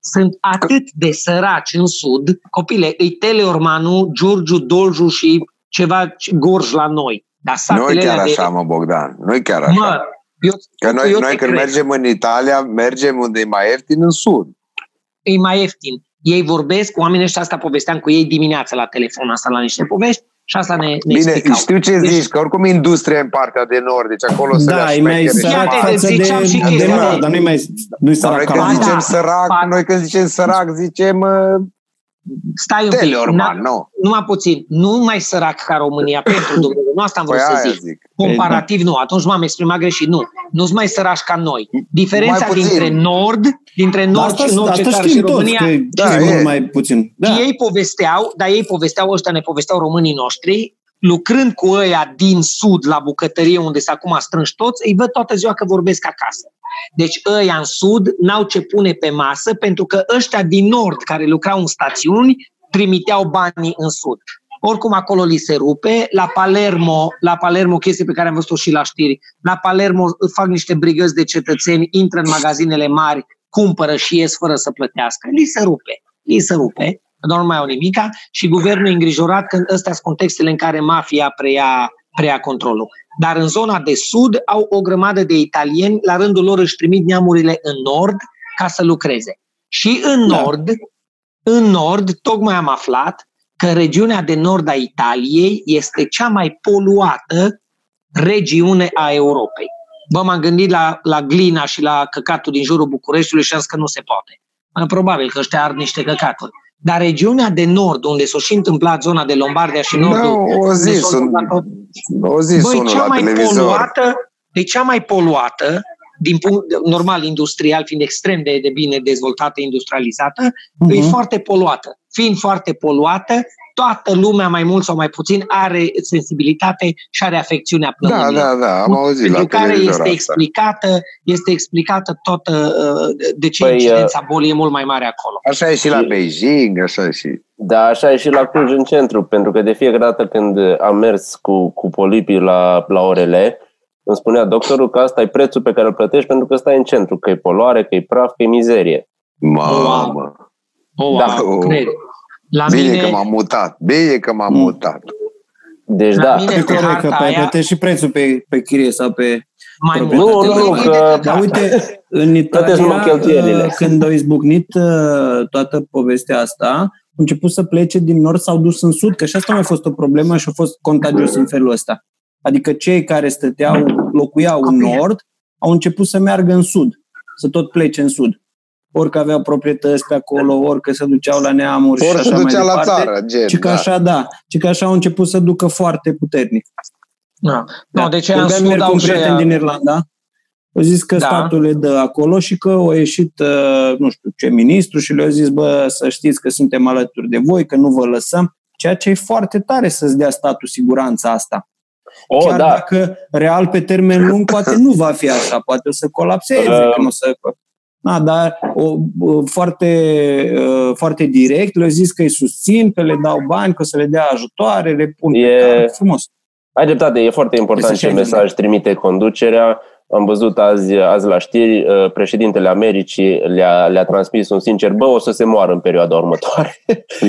[SPEAKER 2] Sunt atât de săraci în sud, copile, îi Teleormanu, Giurgiu, Dolju și ceva gorj la noi.
[SPEAKER 4] Dar nu chiar așa, de... mă, Bogdan. nu chiar așa. Mă, eu, că noi, eu noi când cred. mergem în Italia, mergem unde e mai ieftin în sud.
[SPEAKER 2] E mai ieftin. Ei vorbesc, oamenii ăștia asta povesteam cu ei dimineața la telefon, asta la niște povești, și asta ne, ne
[SPEAKER 4] Bine, explicau. știu ce deci, zici, că oricum industria în partea de nord, deci acolo
[SPEAKER 3] da, se e mai sărac față de, de, de nord, dar nu-i mai nu sărac
[SPEAKER 4] noi când zicem sărac, noi când zicem sărac, zicem
[SPEAKER 2] Stai un pic. Orman, nu. Numai puțin. Nu mai sărac ca România pentru Dumnezeu. Nu asta am vrut păi să zic. zic. Comparativ nu. Atunci m-am exprimat greșit. Nu. Nu sunt mai săraci ca noi. Diferența dintre nord, dintre nord asta, și nord asta și România. Toți,
[SPEAKER 3] da, e mult mai puțin.
[SPEAKER 2] Da. ei povesteau, dar ei povesteau, ăștia ne povesteau românii noștri, lucrând cu ăia din sud la bucătărie unde se acum strânși toți, îi văd toată ziua că vorbesc acasă. Deci ăia în sud n-au ce pune pe masă pentru că ăștia din nord care lucrau în stațiuni trimiteau banii în sud. Oricum acolo li se rupe. La Palermo, la Palermo, chestie pe care am văzut-o și la știri, la Palermo fac niște brigăzi de cetățeni, intră în magazinele mari, cumpără și ies fără să plătească. Li se rupe. Li se rupe. Nu mai au nimica și guvernul e îngrijorat când ăstea sunt contextele în care mafia preia, preia controlul. Dar în zona de sud au o grămadă de italieni, la rândul lor își trimit neamurile în nord ca să lucreze. Și în da. nord, în nord, tocmai am aflat că regiunea de nord a Italiei este cea mai poluată regiune a Europei. Bă, m-am gândit la, la glina și la căcatul din jurul Bucureștiului și am zis că nu se poate. Probabil că ăștia ard niște căcaturi. Dar regiunea de nord, unde s-a și întâmplat zona de Lombardia și nordul...
[SPEAKER 4] No, o zi, sunt, o zi băi,
[SPEAKER 2] cea
[SPEAKER 4] mai televizor.
[SPEAKER 2] poluată, de cea mai poluată, din punct normal industrial, fiind extrem de, de bine dezvoltată, industrializată, uh-huh. e mhm. foarte poluată. Fiind foarte poluată, toată lumea, mai mult sau mai puțin, are sensibilitate și are afecțiunea
[SPEAKER 4] plămânii. Da, da, da, am auzit
[SPEAKER 2] Pentru
[SPEAKER 4] la
[SPEAKER 2] care este asta. explicată, este explicată toată uh, de ce păi, incidența uh, bolii e mult mai mare acolo.
[SPEAKER 4] Așa e și la Beijing, așa e și...
[SPEAKER 1] Da, așa e și la Cluj în centru, pentru că de fiecare dată când am mers cu, cu polipii la, la orele, îmi spunea doctorul că asta e prețul pe care îl plătești pentru că stai în centru, că e poluare, că e praf, că e mizerie.
[SPEAKER 4] Mamă!
[SPEAKER 2] Oh, wow. Da. Oh. Cred.
[SPEAKER 4] La Bine mine... că m-am mutat. Bine că m-am mm. mutat.
[SPEAKER 1] Deci la da.
[SPEAKER 3] Mine pe corect, că aia... plătești și prețul pe, pe chirie sau pe
[SPEAKER 1] mai mult. Nu, nu, nu, că...
[SPEAKER 3] Dar uite, în Italia, când au izbucnit uh, toată povestea asta, au început să plece din nord, s-au dus în sud, că și asta a fost o problemă și a fost contagios în felul ăsta. Adică cei care stăteau, locuiau în nord, au început să meargă în sud, să tot plece în sud ori că aveau proprietăți pe acolo, ori că se duceau la neamuri ori și așa mai
[SPEAKER 4] la țară, gen,
[SPEAKER 3] ci că da. așa, da, ci că așa au început să ducă foarte puternic.
[SPEAKER 2] Da. da. No, de ce am merg
[SPEAKER 3] un prieten din Irlanda, au zis că da. statul le dă acolo și că au ieșit, uh, nu știu ce, ministru și le-au zis, bă, să știți că suntem alături de voi, că nu vă lăsăm, ceea ce e foarte tare să-ți dea statul siguranța asta. Oh, Chiar da. dacă real pe termen lung poate nu va fi așa, poate o să colapseze, uh, că nu o să da, dar o, foarte, foarte direct le-au zis că îi susțin, că le dau bani, că o să le dea ajutoare, le pun e... pe frumos.
[SPEAKER 1] Ai dreptate, e foarte important ce mesaj trimite conducerea. Am văzut azi, azi la știri, președintele Americii le-a, le-a transmis un sincer, bă, o să se moară în perioada următoare.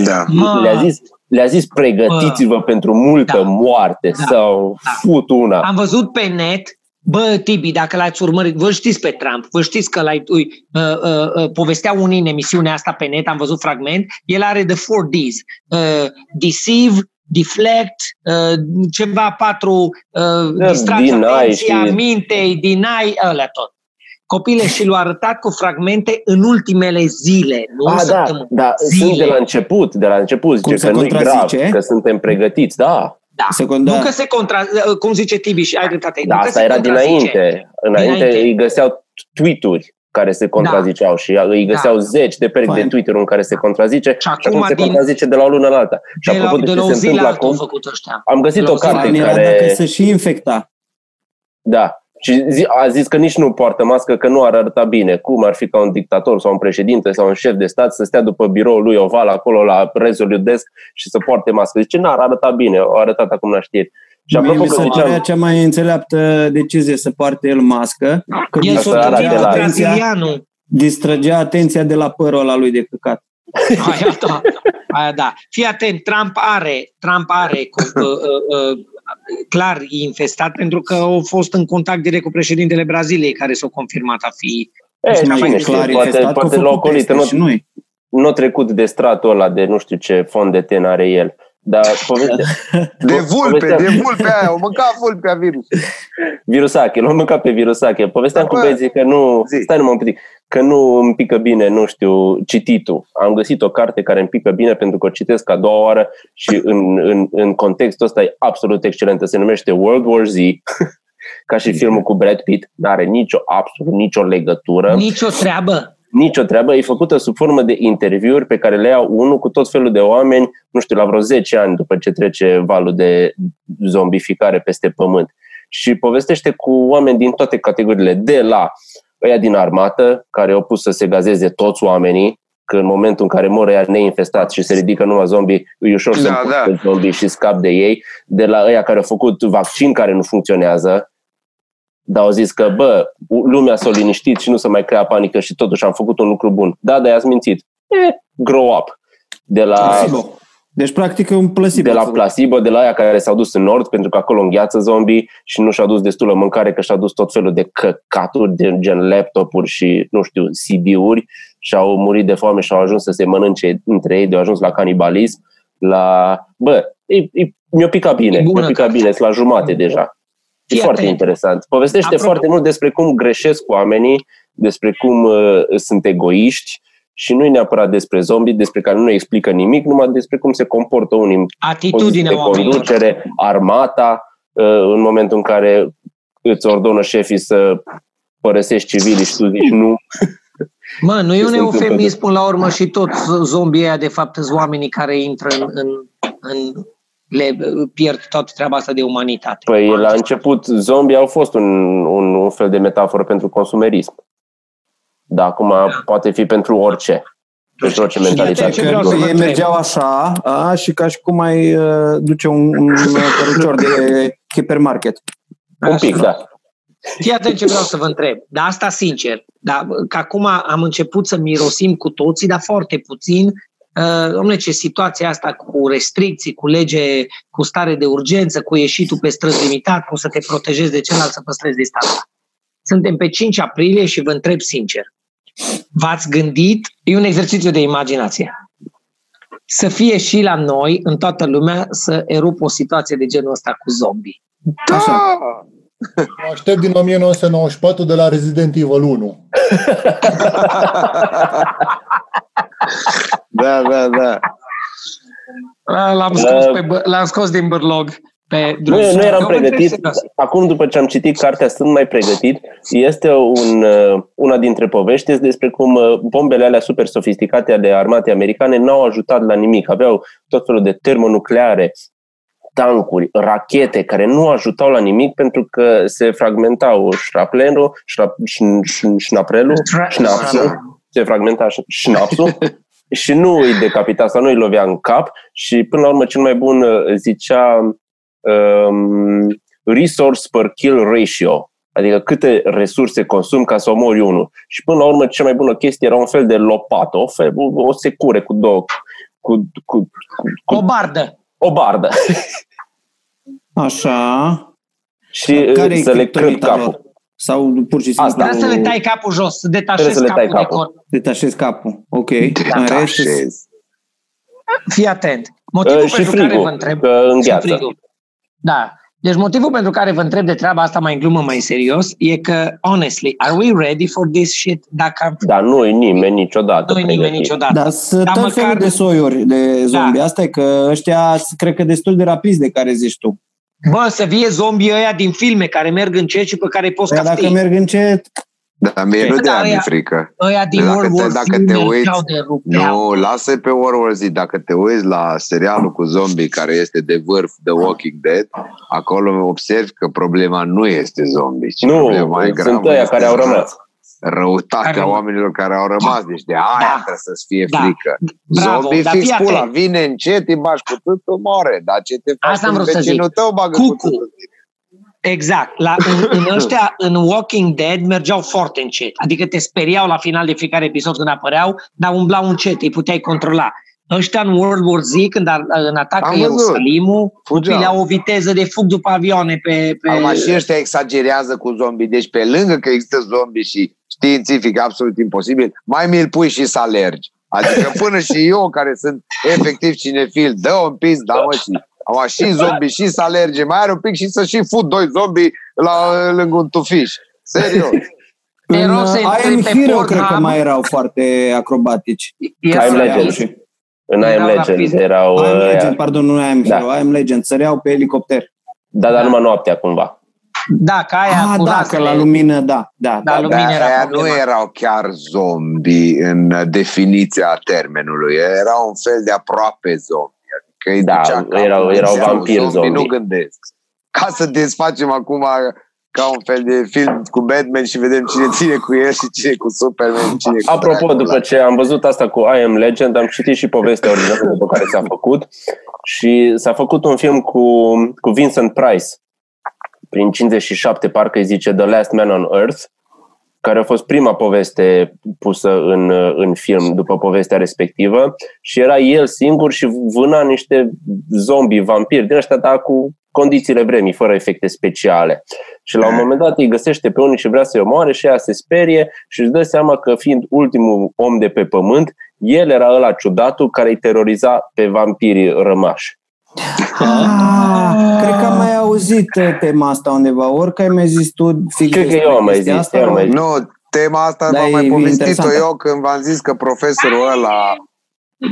[SPEAKER 4] Da.
[SPEAKER 1] le-a zis, le-a zis pregătiți-vă bă. pentru multă da. moarte da. sau da. fut una.
[SPEAKER 2] Am văzut pe net Bă, Tibi, dacă l-ați urmărit, vă știți pe Trump, vă știți că l-ai, ui, uh, uh, uh, povestea unii în emisiunea asta pe net, am văzut fragment, el are the four Ds, uh, deceive, deflect, uh, ceva patru, uh, distracție atenția, și... mintei, deny, ăla tot. Copile și l-au arătat cu fragmente în ultimele zile, nu
[SPEAKER 1] ah, da, da, zile. sunt de la început, de la început, zice Cum că nu e grav, că suntem pregătiți, da.
[SPEAKER 2] Da. Secunda... Nu că se contra... Cum zice Tibi și ai dreptate.
[SPEAKER 1] Da, asta era dinainte. Înainte, dinainte îi găseau tweet-uri care se contraziceau da. și îi găseau da. zeci de perechi de Twitter în care se contrazice și acum, acum se din... contrazice de la o lună la alta.
[SPEAKER 2] Și de apropo la, de, de ce se întâmplă acum, făcut ăștia.
[SPEAKER 1] am găsit o carte care...
[SPEAKER 3] Dacă se și infecta.
[SPEAKER 1] Da, și zi, a zis că nici nu poartă mască, că nu ar arăta bine. Cum ar fi ca un dictator sau un președinte sau un șef de stat să stea după biroul lui oval acolo la Resolute Desk și să poarte mască. Zice, n-ar arăta bine, o arătat acum la știri.
[SPEAKER 3] Și Mie mi se părea cea mai înțeleaptă decizie să poarte el mască.
[SPEAKER 2] Că el distrăgea atenția,
[SPEAKER 3] distrăgea atenția de la părul ăla lui de căcat.
[SPEAKER 2] Aia da. Aia da. Fii atent, Trump are, Trump are uh, uh, uh, clar infestat pentru că a fost în contact direct cu președintele Braziliei care s-a confirmat a fi
[SPEAKER 1] e, mai bine, clar poate, infestat, poate l-a ocolit. Nu, nu a trecut de stratul ăla de nu știu ce fond de ten are el. Dar povestea...
[SPEAKER 4] De vulpe, povestea... de vulpe aia, au mâncat vulpea virus.
[SPEAKER 1] Virusache, l-au mâncat pe virusache. Povesteam da, cu băieții că nu... Zi. Stai numai un pic că nu îmi pică bine, nu știu, cititul. Am găsit o carte care îmi pică bine pentru că o citesc a doua oară și în, în, în contextul ăsta e absolut excelentă. Se numește World War Z, ca și filmul cu Brad Pitt. Nu are nicio, absolut nicio legătură.
[SPEAKER 2] Nicio treabă.
[SPEAKER 1] Nicio treabă. E făcută sub formă de interviuri pe care le iau unul cu tot felul de oameni, nu știu, la vreo 10 ani după ce trece valul de zombificare peste pământ. Și povestește cu oameni din toate categoriile, de la ăia din armată, care au pus să se gazeze toți oamenii, că în momentul în care mor ăia neinfestat și se ridică numai zombie, e ușor să da, da. zombie și scap de ei, de la ăia care au făcut vaccin care nu funcționează, dar au zis că, bă, lumea s-a liniștit și nu se mai crea panică și totuși am făcut un lucru bun. Da, dar i-ați mințit. Eh, grow up. De la... Placebo.
[SPEAKER 3] Deci, practic, e un placebo.
[SPEAKER 1] De la placebo, de la aia care s-au dus în nord, pentru că acolo îngheață zombie și nu și-au dus destulă mâncare, că și-au dus tot felul de căcaturi, de gen laptopuri și, nu știu, CD-uri și au murit de foame și au ajuns să se mănânce între ei, de au ajuns la canibalism, la... Bă, e, e, mi-o pica bine, mi-o pica bine, sunt la jumate deja. E Fii foarte atent. interesant. Povestește Apropo. foarte mult despre cum greșesc oamenii, despre cum uh, sunt egoiști, și nu e neapărat despre zombie, despre care nu explică nimic, numai despre cum se comportă unii
[SPEAKER 2] Atitudinea
[SPEAKER 1] de conducere, armata, uh, în momentul în care îți ordonă șefii să părăsești civilii și tu zici nu.
[SPEAKER 2] Mă, nu e un eufemism până la urmă și tot zombii aia de fapt sunt oamenii care intră în, în, în le pierd toată treaba asta de umanitate.
[SPEAKER 1] Păi la început zombii au fost un, un, un fel de metaforă pentru consumerism. Dar acum da. poate fi pentru orice. Pentru orice mentalitate.
[SPEAKER 3] Că ei mergeau așa a, și ca și cum ai uh, duce un, un cărucior de hipermarket.
[SPEAKER 1] Un pic, da.
[SPEAKER 2] Fii atent ce vreau să vă întreb. Dar asta sincer. Da, că acum am început să mirosim cu toții, dar foarte puțin. Uh, domnule, ce situația asta cu restricții, cu lege, cu stare de urgență, cu ieșitul pe străzi limitat, cum să te protejezi de celălalt, să păstrezi distanța. Suntem pe 5 aprilie și vă întreb sincer. V-ați gândit, e un exercițiu de imaginație, să fie și la noi, în toată lumea, să erupă o situație de genul ăsta cu zombie.
[SPEAKER 5] Da! Așa. aștept din 1994 de la Resident Evil 1.
[SPEAKER 4] da, da, da.
[SPEAKER 2] L-am scos, pe, l-am scos din bărlog pe
[SPEAKER 1] drum. Nu, nu eram pregătit. Acum, după ce am citit cartea, sunt mai pregătit. Este un, uh, una dintre povești este despre cum uh, bombele alea super sofisticate ale armatei americane n-au ajutat la nimic. Aveau tot felul de termonucleare, tancuri, rachete care nu ajutau la nimic pentru că se fragmentau șraplenul, șrap, șnaprelul, șnapsul, se fragmenta șnapsul și nu îi decapita sau nu îi lovea în cap și până la urmă cel mai bun uh, zicea um, resource per kill ratio, adică câte resurse consum ca să omori unul. Și până la urmă, cea mai bună chestie era un fel de lopată, o, fel, o secure cu două... Cu, cu,
[SPEAKER 2] cu, o bardă.
[SPEAKER 1] O bardă.
[SPEAKER 3] Așa.
[SPEAKER 1] Și Care să le crăp capul.
[SPEAKER 3] Sau pur și simplu...
[SPEAKER 2] Asta să le tai capul jos, să detașezi să le capul, capul de corp.
[SPEAKER 3] Detașezi capul, ok.
[SPEAKER 4] Detașezi.
[SPEAKER 2] Fii atent. Motivul uh, pentru frigul, care vă întreb...
[SPEAKER 1] Că îngheață.
[SPEAKER 2] Da. Deci motivul pentru care vă întreb de treaba asta mai în glumă, mai serios, e că, honestly, are we ready for this shit? Dacă am...
[SPEAKER 1] Da, nu e nimeni niciodată
[SPEAKER 2] Nu e nimeni niciodată.
[SPEAKER 3] Da, sunt tot măcar... felul de soiuri de zombi. Da. Asta e că ăștia, cred că destul de rapizi de care zici tu.
[SPEAKER 2] Bă, să fie zombii ăia din filme care merg încet și pe care îi poți păi
[SPEAKER 3] Dacă merg încet,
[SPEAKER 4] dar mie nu de a mi frică.
[SPEAKER 2] Ăia din
[SPEAKER 4] dacă
[SPEAKER 2] World War
[SPEAKER 4] te, dacă te uiți, de Nu, lasă pe World War Z. Dacă te uiți la serialul cu zombie care este de vârf The Walking Dead, acolo observi că problema nu este zombie, ci
[SPEAKER 1] nu,
[SPEAKER 4] problema mai
[SPEAKER 1] sunt ăia care au rămas.
[SPEAKER 4] Răutatea care... oamenilor care au rămas. Da. Deci de aia da. trebuie să-ți fie da. frică.
[SPEAKER 2] Bravo, Zombie
[SPEAKER 4] fix pula, vine încet, îi bași cu tâtul, moare. Dar ce te faci Asta
[SPEAKER 2] vreau să zic. tău bagă Cucu. cu Exact. La, în, în ăștia, în Walking Dead, mergeau foarte încet. Adică te speriau la final de fiecare episod când apăreau, dar umblau încet, îi puteai controla. Ăștia în World War Z, când ar, în atacă Ierusalimul, copilii au o viteză de fug după avioane pe... pe...
[SPEAKER 4] Acum și ăștia exagerează cu zombii. Deci pe lângă că există zombii și științific absolut imposibil, mai mi-l pui și să alergi. Adică până și eu, care sunt efectiv cinefil, dă un pis, da mă, și am și zombi și să alerge, mai are un pic și să și fut doi zombi la, lângă un tufiș. Serios.
[SPEAKER 3] În uh, I Am Hero cred că mai erau foarte acrobatici.
[SPEAKER 1] I Am Legends. În I Am Legends erau...
[SPEAKER 3] I Am uh, Legends, pardon, nu I Am da. Hero, I Am Legends, săreau pe elicopter.
[SPEAKER 1] Da, dar numai noaptea cumva.
[SPEAKER 2] Da, ca aia
[SPEAKER 3] ah,
[SPEAKER 2] cu
[SPEAKER 3] da, că la lumină, da. Da,
[SPEAKER 2] da, da lumină
[SPEAKER 4] era aia nu erau chiar zombi în definiția termenului, era un fel de aproape zombi. Adică
[SPEAKER 1] da, erau, erau vampiri zombi, zombi.
[SPEAKER 4] Nu gândesc. Ca să desfacem acum ca un fel de film cu Batman și vedem cine ține cu el și cine cu Superman. Cine cu
[SPEAKER 1] Apropo, Dracula. după ce am văzut asta cu I Am Legend, am citit și povestea originală după care s-a făcut și s-a făcut un film cu, cu Vincent Price prin 57, parcă îi zice The Last Man on Earth, care a fost prima poveste pusă în, în film după povestea respectivă și era el singur și vâna niște zombi, vampiri din ăștia, dar cu condițiile vremii, fără efecte speciale. Și la un moment dat îi găsește pe unii și vrea să-i omoare și ea se sperie și își dă seama că fiind ultimul om de pe pământ, el era ăla ciudatul care îi teroriza pe vampirii rămași.
[SPEAKER 3] Ah, cred că am mai auzit tema asta undeva, ori că ai mai zis tu
[SPEAKER 1] fix Cred că eu am mai zis, asta, eu mai zis.
[SPEAKER 4] Nu, tema asta da, am mai povestit-o eu când v-am zis că profesorul ăla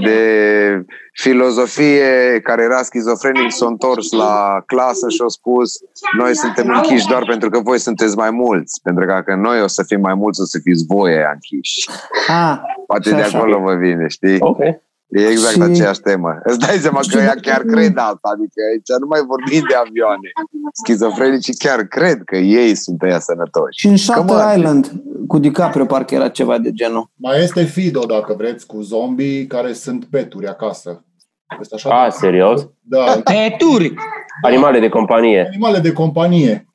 [SPEAKER 4] de filozofie care era schizofrenic s-a întors la clasă și a spus noi suntem închiși doar pentru că voi sunteți mai mulți, pentru că dacă noi o să fim mai mulți, o să fiți voi aia închiși. Ah, Poate de acolo vă vine, știi?
[SPEAKER 1] Okay.
[SPEAKER 4] E exact și... aceeași temă. Îți dai seama că ea chiar cred asta, adică aici nu mai vorbim de avioane. Schizofrenicii chiar cred că ei sunt ăia sănătoși.
[SPEAKER 3] Și în Shutter Island, cu DiCaprio, parcă era ceva de genul.
[SPEAKER 5] Mai este Fido, dacă vreți, cu zombii care sunt peturi acasă.
[SPEAKER 1] Este așa A, serios?
[SPEAKER 2] Da. Peturi!
[SPEAKER 1] Animale de companie.
[SPEAKER 5] Animale de companie.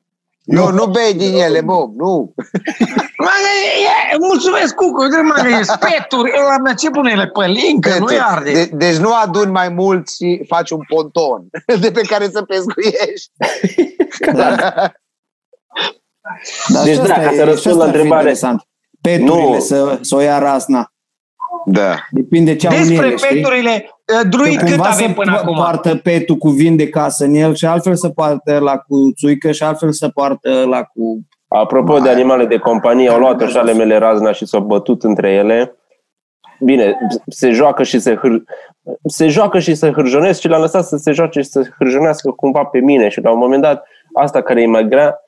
[SPEAKER 4] Nu, nu bei din ele, Bob, nu.
[SPEAKER 2] mulțumesc, Cucu, mă, e speturi, la ce pune ele pe lincă, nu i arde.
[SPEAKER 4] De, deci nu aduni mai mult și faci un ponton de pe care să pescuiești.
[SPEAKER 3] da. Dar deci, da, ca să răspund la întrebare. Peturile nu. să, să o ia rasna.
[SPEAKER 4] Da.
[SPEAKER 3] Depinde ce
[SPEAKER 2] Despre au în ele, peturile, uh, druid cât avem până acum?
[SPEAKER 3] poartă petul cu vin de casă în el și altfel să poartă la cu țuică și altfel să poartă la cu...
[SPEAKER 1] Apropo Mai. de animale de companie, au luat așa ale mele razna și s-au bătut între ele. Bine, se joacă și se, hâr... se joacă și se hârjonesc și l-am lăsat să se joace și să hârjonească cumva pe mine și la un moment dat asta care e mai grea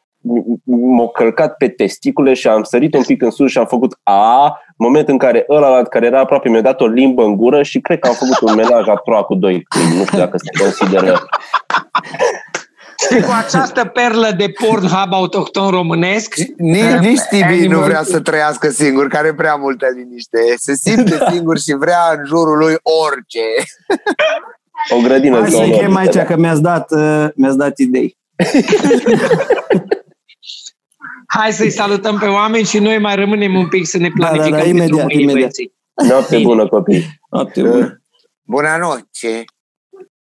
[SPEAKER 1] m-a călcat pe testicule și am sărit un pic în sus și am făcut a, moment în care ăla care era aproape mi-a dat o limbă în gură și cred că am făcut un menaj aproape cu doi câini. Nu știu dacă se consideră
[SPEAKER 2] și cu această perlă de Pornhub autohton românesc.
[SPEAKER 4] Nici, nici Tibi nu vrea să trăiască singur, care prea multă liniște. Se simte singur și vrea în jurul lui orice.
[SPEAKER 1] O grădină
[SPEAKER 3] Hai să chem aici, că mi-ați dat, uh, mi-ați dat idei.
[SPEAKER 2] Hai să-i salutăm pe oameni și noi mai rămânem un pic să ne planificăm da, da, da,
[SPEAKER 3] imediat, imediat.
[SPEAKER 1] Noapte bună, copii!
[SPEAKER 3] Noapte bună!
[SPEAKER 4] Bună noche!